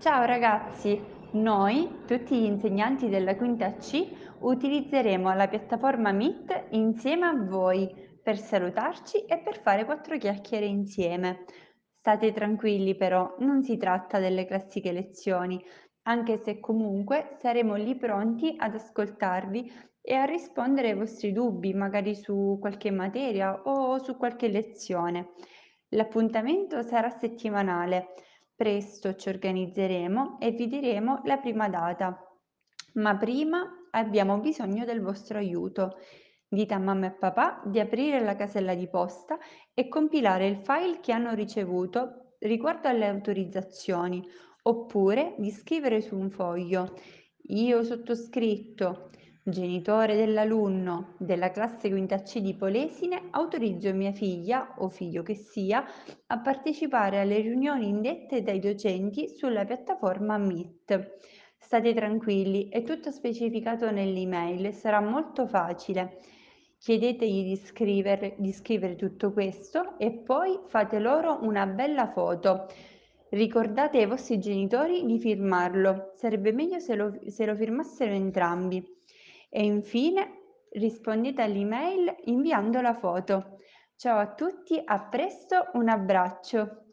Ciao ragazzi, noi, tutti gli insegnanti della quinta C, utilizzeremo la piattaforma Meet insieme a voi per salutarci e per fare quattro chiacchiere insieme. State tranquilli però, non si tratta delle classiche lezioni, anche se comunque saremo lì pronti ad ascoltarvi e a rispondere ai vostri dubbi, magari su qualche materia o su qualche lezione. L'appuntamento sarà settimanale. Presto ci organizzeremo e vi diremo la prima data. Ma prima abbiamo bisogno del vostro aiuto. Dite a mamma e papà di aprire la casella di posta e compilare il file che hanno ricevuto riguardo alle autorizzazioni, oppure di scrivere su un foglio. Io sottoscritto genitore dell'alunno della classe quinta C di Polesine, autorizzo mia figlia o figlio che sia a partecipare alle riunioni indette dai docenti sulla piattaforma Meet. State tranquilli, è tutto specificato nell'email sarà molto facile. Chiedetegli di scrivere, di scrivere tutto questo e poi fate loro una bella foto. Ricordate ai vostri genitori di firmarlo, sarebbe meglio se lo, se lo firmassero entrambi. E infine rispondete all'email inviando la foto. Ciao a tutti, a presto, un abbraccio.